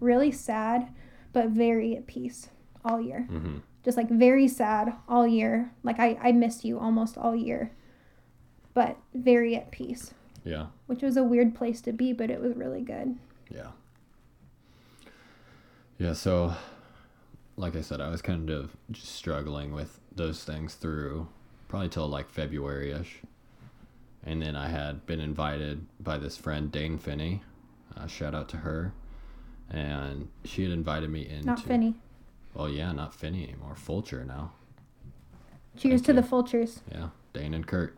really sad, but very at peace all year. Mm-hmm. Just like very sad all year. Like I, I missed you almost all year, but very at peace, Yeah. which was a weird place to be, but it was really good. Yeah. Yeah, so like I said, I was kind of just struggling with those things through probably till like February ish. And then I had been invited by this friend, Dane Finney. Uh, shout out to her. And she had invited me into. Not Finney. Well, yeah, not Finney anymore. Fulcher now. Cheers Thank to you. the Fulchers. Yeah, Dane and Kurt.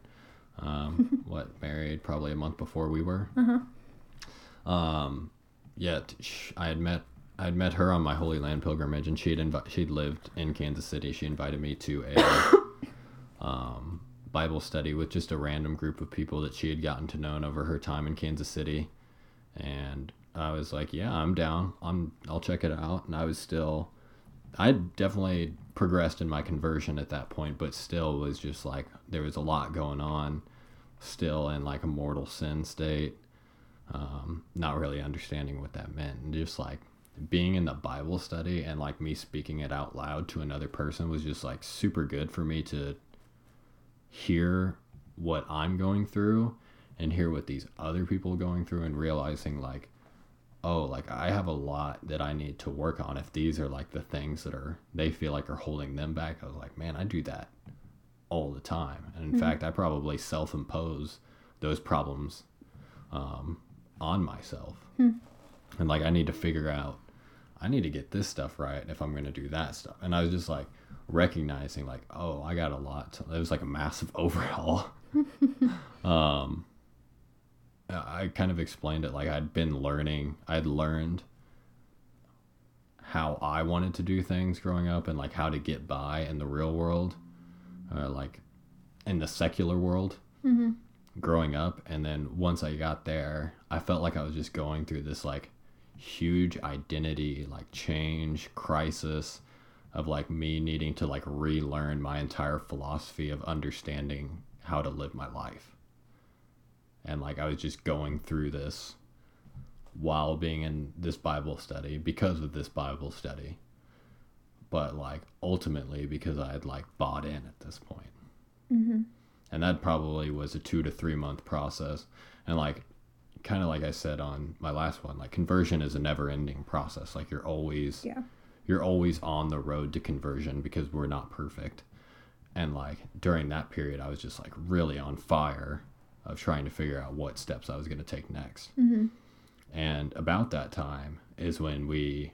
Um, (laughs) what married probably a month before we were. Uh-huh. Um, yet I had met I had met her on my Holy Land pilgrimage, and she'd invi- she'd lived in Kansas City. She invited me to a (coughs) um, Bible study with just a random group of people that she had gotten to know over her time in Kansas City, and I was like, "Yeah, I'm down. I'm I'll check it out." And I was still, I definitely progressed in my conversion at that point, but still was just like there was a lot going on, still in like a mortal sin state um, not really understanding what that meant and just like being in the bible study and like me speaking it out loud to another person was just like super good for me to hear what i'm going through and hear what these other people are going through and realizing like oh like i have a lot that i need to work on if these are like the things that are they feel like are holding them back i was like man i do that all the time and in fact i probably self-impose those problems um, on myself. And like I need to figure out I need to get this stuff right if I'm going to do that stuff. And I was just like recognizing like, oh, I got a lot. To, it was like a massive (laughs) overhaul. (laughs) um I kind of explained it like I'd been learning, I'd learned how I wanted to do things growing up and like how to get by in the real world, uh, like in the secular world growing up and then once i got there i felt like i was just going through this like huge identity like change crisis of like me needing to like relearn my entire philosophy of understanding how to live my life. And like i was just going through this while being in this bible study because of this bible study. But like ultimately because i had like bought in at this point. Mm-hmm. And that probably was a two to three month process. And like kind of like i said on my last one like conversion is a never ending process. Like you're always Yeah. You're always on the road to conversion because we're not perfect and like during that period i was just like really on fire of trying to figure out what steps i was going to take next mm-hmm. and about that time is when we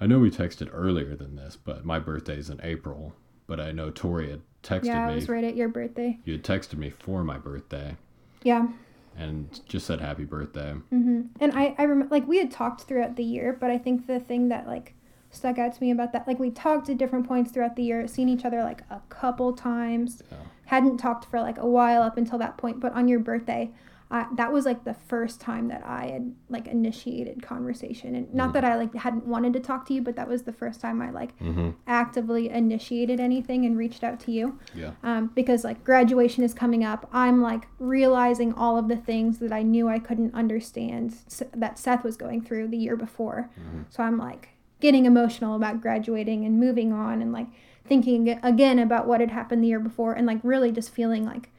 i know we texted earlier than this but my birthday is in april but i know tori had texted me. Yeah, me it was right at your birthday. you had texted me for my birthday Yeah. And just said happy birthday. hmm And I, I remember, like, we had talked throughout the year, but I think the thing that, like, stuck out to me about that, like, we talked at different points throughout the year, seen each other, like, a couple times, Yeah. hadn't talked for, like, a while up until that point, but on your birthday, I, that was, like, the first time that I had, like, initiated conversation. And not that I, like, hadn't wanted to talk to you, but that was the first time I, like, Mm-hmm. actively initiated anything and reached out to you Yeah. um, because like graduation is coming up i'm like realizing all of the things that i knew i couldn't understand s- that seth was going through the year before so i'm like getting emotional about graduating and moving on and like thinking again about what had happened the year before and like really just feeling like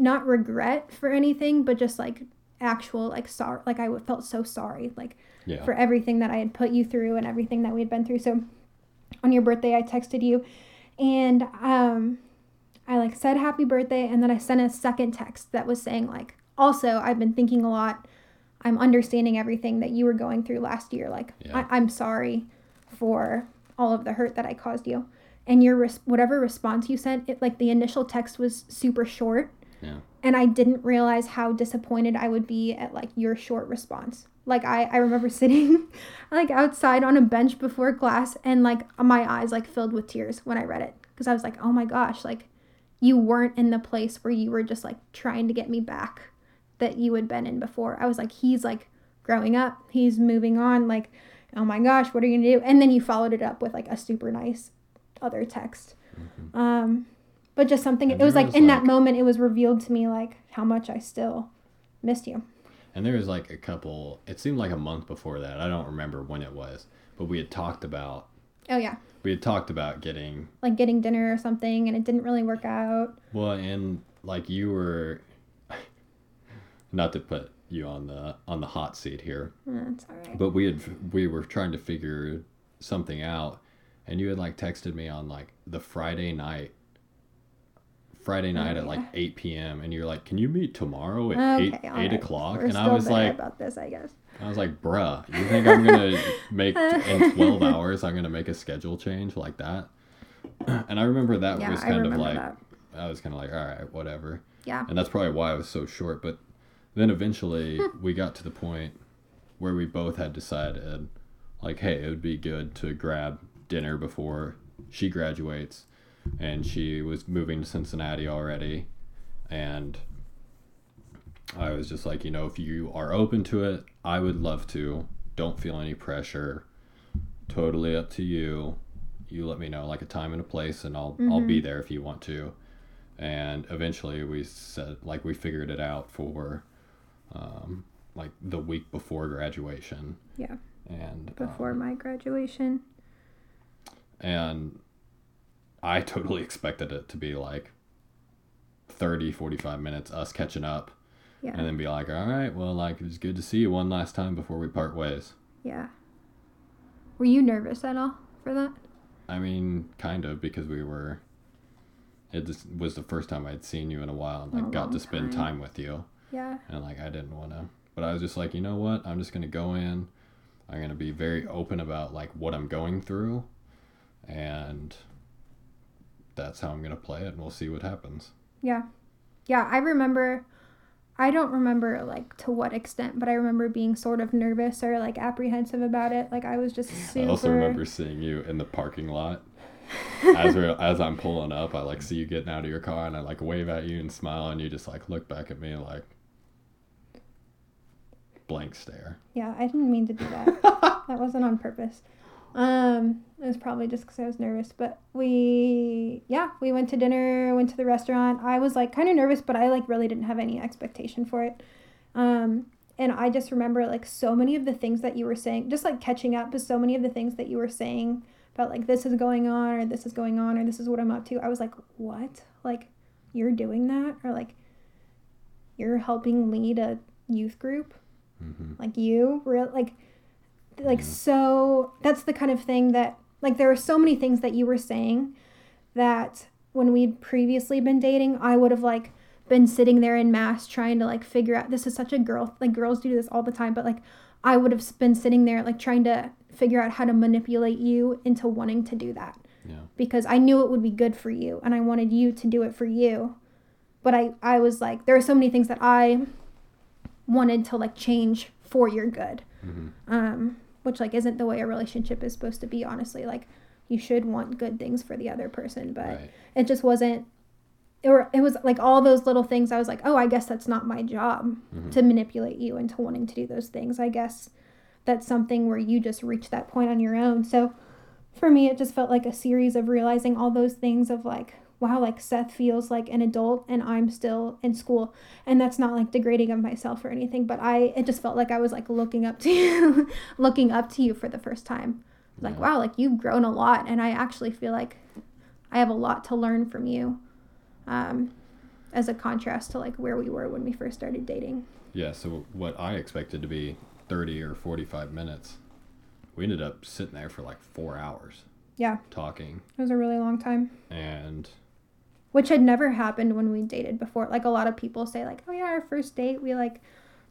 not regret for anything, but just like actual like sorry like I felt so sorry like Yeah. for everything that I had put you through and everything that we had been through. So on your birthday I texted you and um I like said happy birthday and then I sent a second text that was saying like also I've been thinking a lot. I'm understanding everything that you were going through last year. Like Yeah. I, I'm sorry for all of the hurt that I caused you. And your res- whatever response you sent, it like the initial text was super short Yeah. and I didn't realize how disappointed I would be at like your short response. Like I, I remember (laughs) sitting like outside on a bench before class and like my eyes like filled with tears when I read it because I was like, "Oh my gosh, like you weren't in the place where you were just like trying to get me back that you had been in before." I was like, "He's like growing up, he's moving on like oh my gosh, what are you going to do?" And then you followed it up with like a super nice other text. Um but just something And it was like was, in like- that moment it was revealed to me like how much I still missed you. And there was like a couple, it seemed like a month before that. I don't remember when it was, but we had talked about, Oh yeah. we had talked about getting, Like getting dinner or something and it didn't really work out. well, and like you were, (laughs) not to put you on the, on the hot seat here, That's all right. but we had, we were trying to figure something out and you had like texted me on like the Friday night, Friday night at like (laughs) 8 p.m. and you're like, can you meet tomorrow at 8, Okay, all 8 right. o'clock? We're and I was like, about this, I guess. I was like, bruh, you think I'm gonna (laughs) make in 12 hours, I'm gonna make a schedule change like that? (clears throat) And I remember that Yeah, was kind of like, that. I was kind of like, all right, whatever. Yeah. And that's probably why I was so short. But then eventually (laughs) we got to the point where we both had decided, like, hey, it would be good to grab dinner before she graduates. And she was moving to Cincinnati already. And I was just like, you know, if you are open to it, I would love to. Don't feel any pressure. Totally up to you. You let me know like a time and a place and I'll I'll be there if you want to. And eventually we said like we figured it out for um like the week before graduation Yeah. and um, Before my graduation. and I totally expected it to be like 30 45 minutes us catching up Yeah. and then be like, all right, well, like it's good to see you one last time before we part ways. yeah. Were you nervous at all for that? I mean, kind of because we were. It just was the first time I'd seen you in a while and A like got to spend time. time with you, Yeah. and like I didn't want to, but I was just like, you know what? I'm just gonna go in. I'm gonna be very open about like what I'm going through, and that's how I'm gonna play it, and we'll see what happens. Yeah. Yeah, I remember I don't remember like to what extent, but I remember being sort of nervous or like apprehensive about it. Like I was just super I also remember seeing you in the parking lot. (laughs) as we're, as I'm pulling up, I like see you getting out of your car and I like wave at you and smile and you just like look back at me like blank stare. Yeah, I didn't mean to do that. (laughs) that wasn't on purpose. Um, it was probably just because I was nervous. But we, yeah, we went to dinner, went to the restaurant. I was like kind of nervous, but I like really didn't have any expectation for it. Um, and I just remember like so many of the things that you were saying, just like catching up with so many of the things that you were saying about like this is going on or this is going on or this is what I'm up to. I was like, what? Like, you're doing that? Or like, you're helping lead a youth group? hmm like you real like like so that's the kind of thing that like there are so many things that you were saying that when we'd previously been dating i would have like been sitting there in mass trying to like figure out this is such a girl like girls do this all the time but like i would have been sitting there like trying to figure out how to manipulate you into wanting to do that Yeah. because I knew it would be good for you and I wanted you to do it for you. But I, I was like, there are so many things that I wanted to like change for your good. Um, which like isn't the way a relationship is supposed to be, honestly. Like you should want good things for the other person, but Right. it just wasn't or it was like all those little things I was like, oh, I guess that's not my job mm-hmm. to manipulate you into wanting to do those things. I guess that's something where you just reach that point on your own. So for me, it just felt like a series of realizing all those things of like wow, like Seth feels like an adult and I'm still in school. And that's not like degrading of myself or anything, but I it just felt like I was like looking up to (laughs) you, looking up to you for the first time. Like, wow, like you've grown a lot and I actually feel like I have a lot to learn from you. Um as a contrast to like where we were when we first started dating. Yeah, so what I expected to be 30 or 45 minutes, we ended up sitting there for like four hours Yeah, talking. it was a really long time. And which had never happened when we dated before. Like a lot of people say, like, oh yeah, our first date we like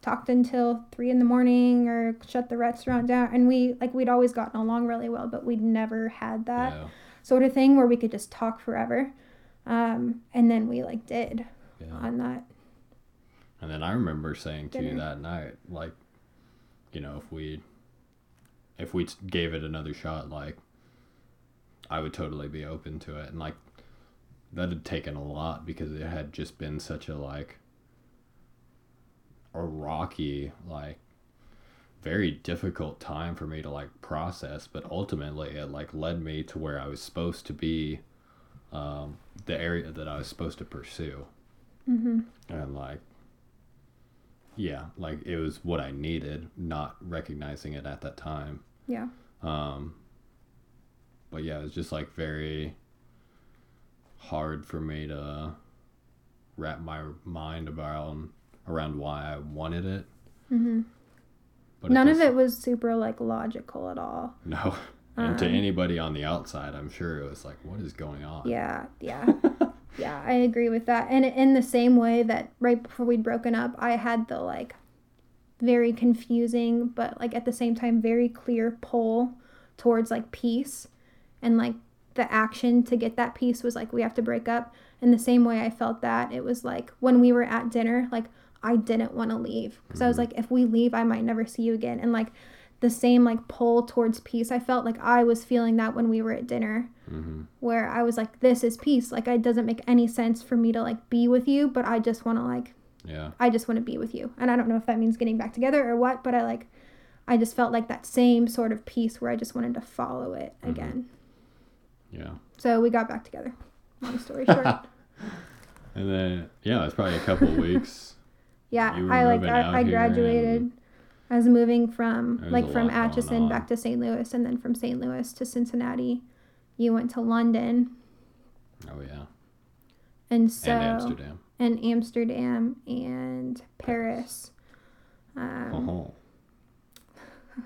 talked until three in the morning or shut the restaurant down, and we like we'd always gotten along really well, but we'd never had that yeah, sort of thing where we could just talk forever. Um, and then we like did yeah. on that. And then I remember saying to you that night, like, you know, if we, if we gave it another shot, like, I would totally be open to it. And like, that had taken a lot because it had just been such a like, a rocky, like, very difficult time for me to like process. But ultimately, it like led me to where I was supposed to be, um, the area that I was supposed to pursue Mm-hmm. and like yeah like it was what i needed not recognizing it at that time Yeah. um but yeah it was just like very hard for me to wrap my mind about around why i wanted it Mm-hmm. but None of it was super like logical at all. no (laughs) and to Um, anybody on the outside i'm sure it was like what is going on Yeah, yeah. (laughs) yeah, I agree with that. And in the same way that right before we'd broken up, I had the like very confusing, but like at the same time, very clear pull towards like peace. And like the action to get that peace was like, we have to break up. In the same way I felt that, it was like when we were at dinner, like I didn't want to leave. Because I was like, if we leave, I might never see you again. And like the same like pull towards peace, I felt like I was feeling that when we were at dinner mm-hmm. where I was like, this is peace. Like, it doesn't make any sense for me to like be with you, but I just want to like, yeah I just want to be with you. And I don't know if that means getting back together or what, but I like, I just felt like that same sort of peace where I just wanted to follow it Mhm. again. Yeah So we got back together. Long story short. (laughs) and then yeah it's probably a couple weeks (laughs) yeah, I like, I, I graduated. I was moving from like from Atchison back to St. Louis and then from St. Louis to Cincinnati. You went to London. oh yeah And so and amsterdam and Amsterdam and Paris. Um, oh (laughs)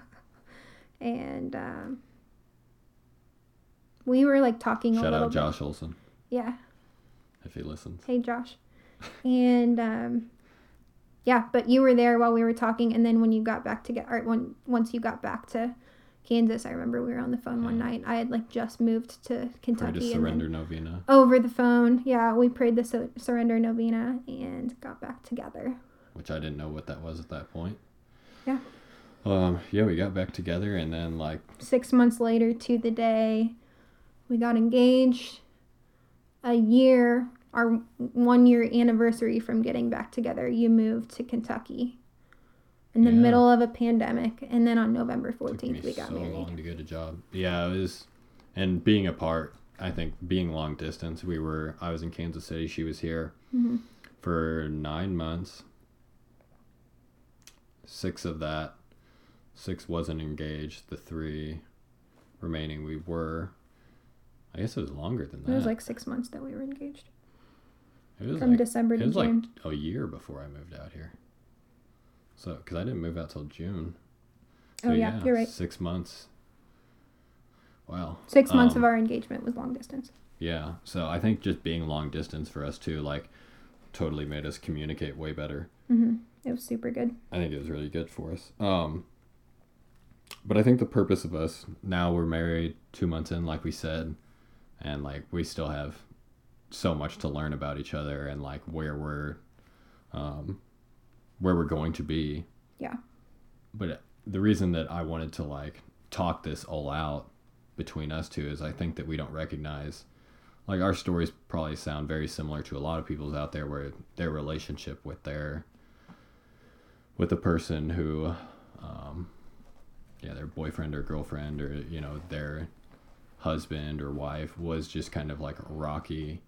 And um, we were like talking a shout little out josh olson. Yeah. if he listens Hey, Josh. and um, yeah, but you were there while we were talking. And then when you got back to get, or when, once you got back to Kansas, I remember we were on the phone one night. I had like just moved to Kentucky. surrender novena over the phone. Yeah, we prayed the su- surrender novena and got back together. which I didn't know what that was at that point. Yeah. Um, yeah, we got back together and then like six months later to the day we got engaged a year our one year anniversary from getting back together you moved to kentucky in the Yeah. middle of a pandemic and then on november 14th we got so married long to get a job. Yeah, it was and being apart, I think being long distance, we were I was in Kansas City, she was here Mhm. for 9 months. 6 of that 6 wasn't engaged, the 3 remaining we were. I guess it was longer than that. it was like six months that we were engaged It was from like- december It to was like june a year before I moved out here. So, because I didn't move out till June. oh yeah, you're right Six months. Wow. six months Um, of our engagement was long distance Yeah. So I think just being long distance for us too, like, totally made us communicate way better. hmm it was super good I think it was really good for us. Um, but I think the purpose of us now we're married two months in, like we said, and like we still have so much to learn about each other and like where we're, um, where we're going to be. Yeah. But the reason that I wanted to like talk this all out between us two is I think that we don't recognize like our stories probably sound very similar to a lot of people's out there where their relationship with their with a person who um, yeah their boyfriend or girlfriend or you know their husband or wife was just kind of like a rocky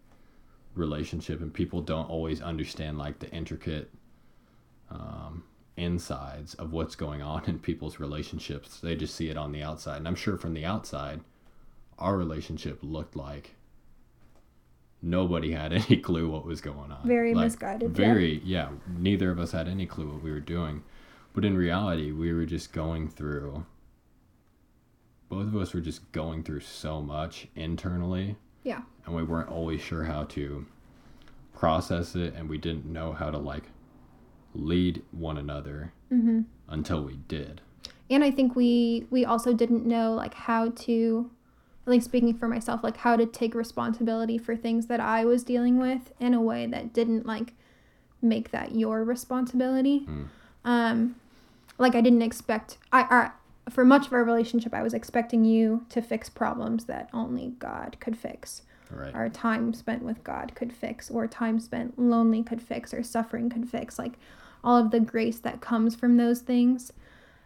relationship and people don't always understand like the intricate um, insides of what's going on in people's relationships. They just see it on the outside. And i'm sure from the outside our relationship looked like nobody had (laughs) any clue what was going on. Very Like, misguided, yeah. very yeah neither of us had any clue what we were doing. But in reality we were just going through both of us were just going through so much internally Yeah. and we weren't always sure how to process it and we didn't know how to like lead one another Mm-hmm. until we did and i think we we also didn't know like how to at least speaking for myself like how to take responsibility for things that i was dealing with in a way that didn't like make that your responsibility um like i didn't expect i I for much of our relationship i was expecting you to fix problems that only god could fix right our time spent with God could fix, or time spent lonely could fix, or suffering could fix. Like all of the grace that comes from those things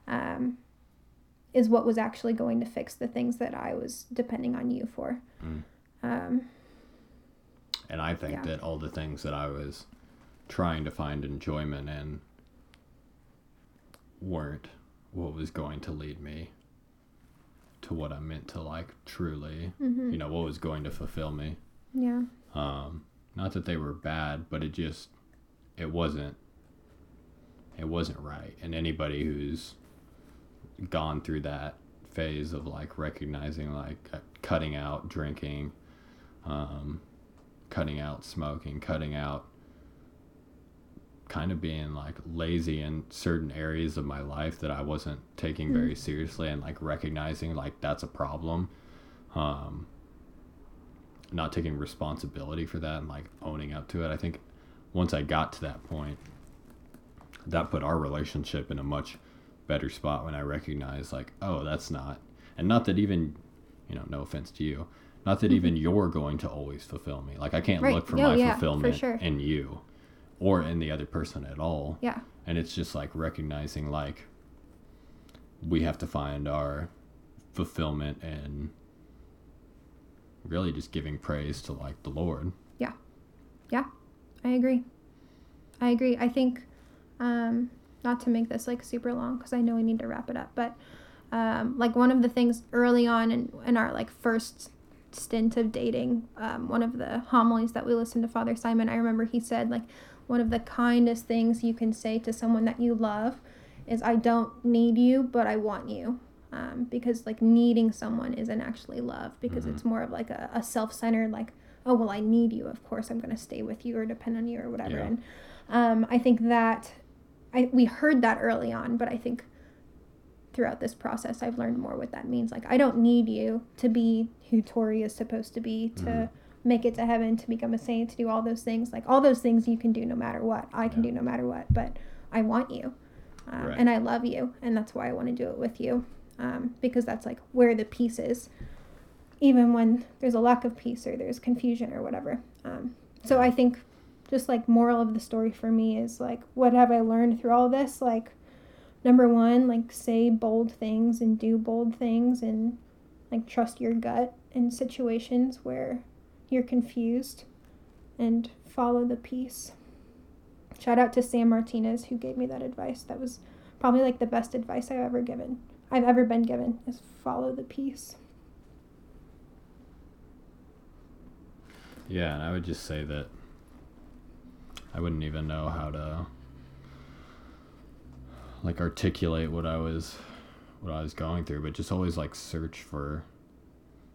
um, is what was actually going to fix the things that I was depending on you for. Um, and i think Yeah. that all the things that i was trying to find enjoyment in weren't what was going to lead me to what i meant to like truly you know what was going to fulfill me. Yeah. um not that they were bad but it just it wasn't it wasn't right. And anybody who's gone through that phase of like recognizing like uh, cutting out drinking um cutting out smoking cutting out kind of being like lazy in certain areas of my life that I wasn't taking very seriously and like recognizing like that's a problem um not taking responsibility for that and like owning up to it. I think once I got to that point, that put our relationship in a much better spot when I recognized like, oh, that's not, and not that even, you know, no offense to you, not that even you're going to always fulfill me. Like I can't Mm-hmm. Right. look for No, my yeah, for fulfillment sure. in you or in the other person at all. Yeah. And it's just like recognizing like we have to find our fulfillment and really just giving praise to like the Lord. Yeah, Yeah. I agree. I agree. I think, um, not to make this like super long because I know we need to wrap it up, but um, like one of the things early on in, in our like first stint of dating, um, one of the homilies that we listened to Father Simon, I remember he said like one of the kindest things you can say to someone that you love is I don't need you, but I want you. Um, because like needing someone isn't actually love because it's more of like a, a self-centered like oh well i need you. Of course i'm going to stay with you or depend on you or whatever. Yeah. and um, i think that I, we heard that early on but i think throughout this process i've learned more what that means. Like i don't need you to be who tori is supposed to be to make it to heaven to become a saint to do all those things like all those things you can do no matter what i can Yeah. do no matter what but i want you um, Right. and i love you and that's why i want to do it with you um, because that's like where the peace is even when there's a lack of peace or there's confusion or whatever. Um, so I think just like moral of the story for me is like what have I learned through all this? Like number one, like say bold things and do bold things and like trust your gut in situations where you're confused and follow the peace. Shout out to Sam Martinez who gave me that advice. That was probably like the best advice I've ever given. I've ever been given is follow the peace. Yeah, and I would just say that I wouldn't even know how to like articulate what I was what I was going through, but just always like search for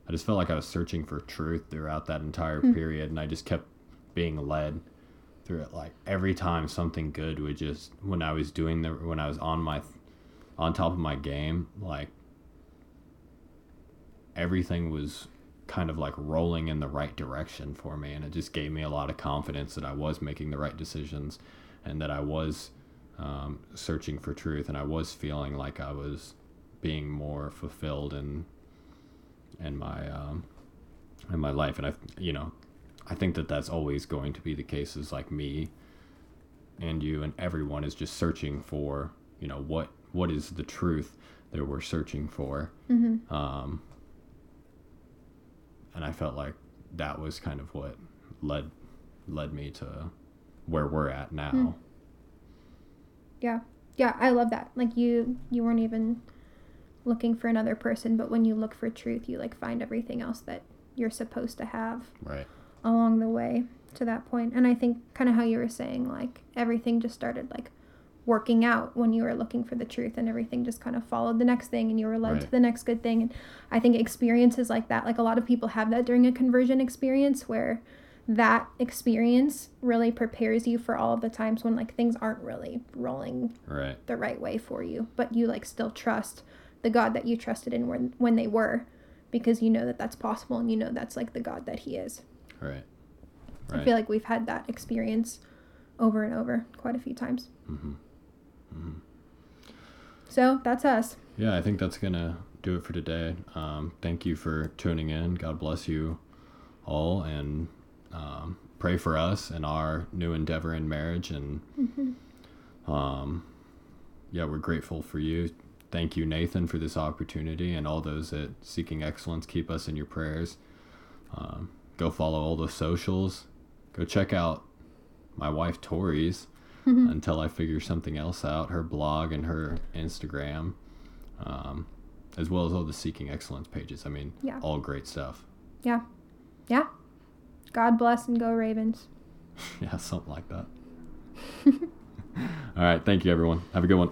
I just felt like I was searching for truth throughout that entire period and I just kept being led through it. Like every time something good would just when I was doing the when I was on my on top of my game, like everything was kind of like rolling in the right direction for me and it just gave me a lot of confidence that I was making the right decisions and that I was um, searching for truth and I was feeling like I was being more fulfilled in in my um, in my life and I you know I think that that's always going to be the case is like me and you and everyone is just searching for you know what what is the truth that we're searching for um, and I felt like that was kind of what led led me to where we're at now. Hmm. Yeah. Yeah, I love that. Like you you weren't even looking for another person, but when you look for truth, you like find everything else that you're supposed to have Right. along the way to that point. And I think kind of how you were saying like everything just started like working out when you were looking for the truth and everything just kind of followed the next thing and you were led to the next good thing and i think experiences like that like a lot of people have that during a conversion experience where that experience really prepares you for all of the times when like things aren't really rolling Right. the right way for you but you like still trust the god that you trusted in when when they were because you know that that's possible and you know that's like the god that he is Right. right. I feel like we've had that experience over and over quite a few times. Mhm. Mhm. So that's us. Yeah, I think that's gonna do it for today. Um, thank you for tuning in. God bless you all, and um, pray for us and our new endeavor in marriage. And um, yeah, we're grateful for you. Thank you, Nathan, for this opportunity, and all those at Seeking Excellence. Keep us in your prayers. Um, go follow all the socials. Go check out my wife Tori's until I figure something else out. Her blog and her Instagram, um, as well as all the Seeking Excellence pages. I mean, Yeah. all great stuff. Yeah. Yeah. God bless and go Ravens. (laughs) yeah, something like that. (laughs) all right. Thank you, everyone. Have a good one.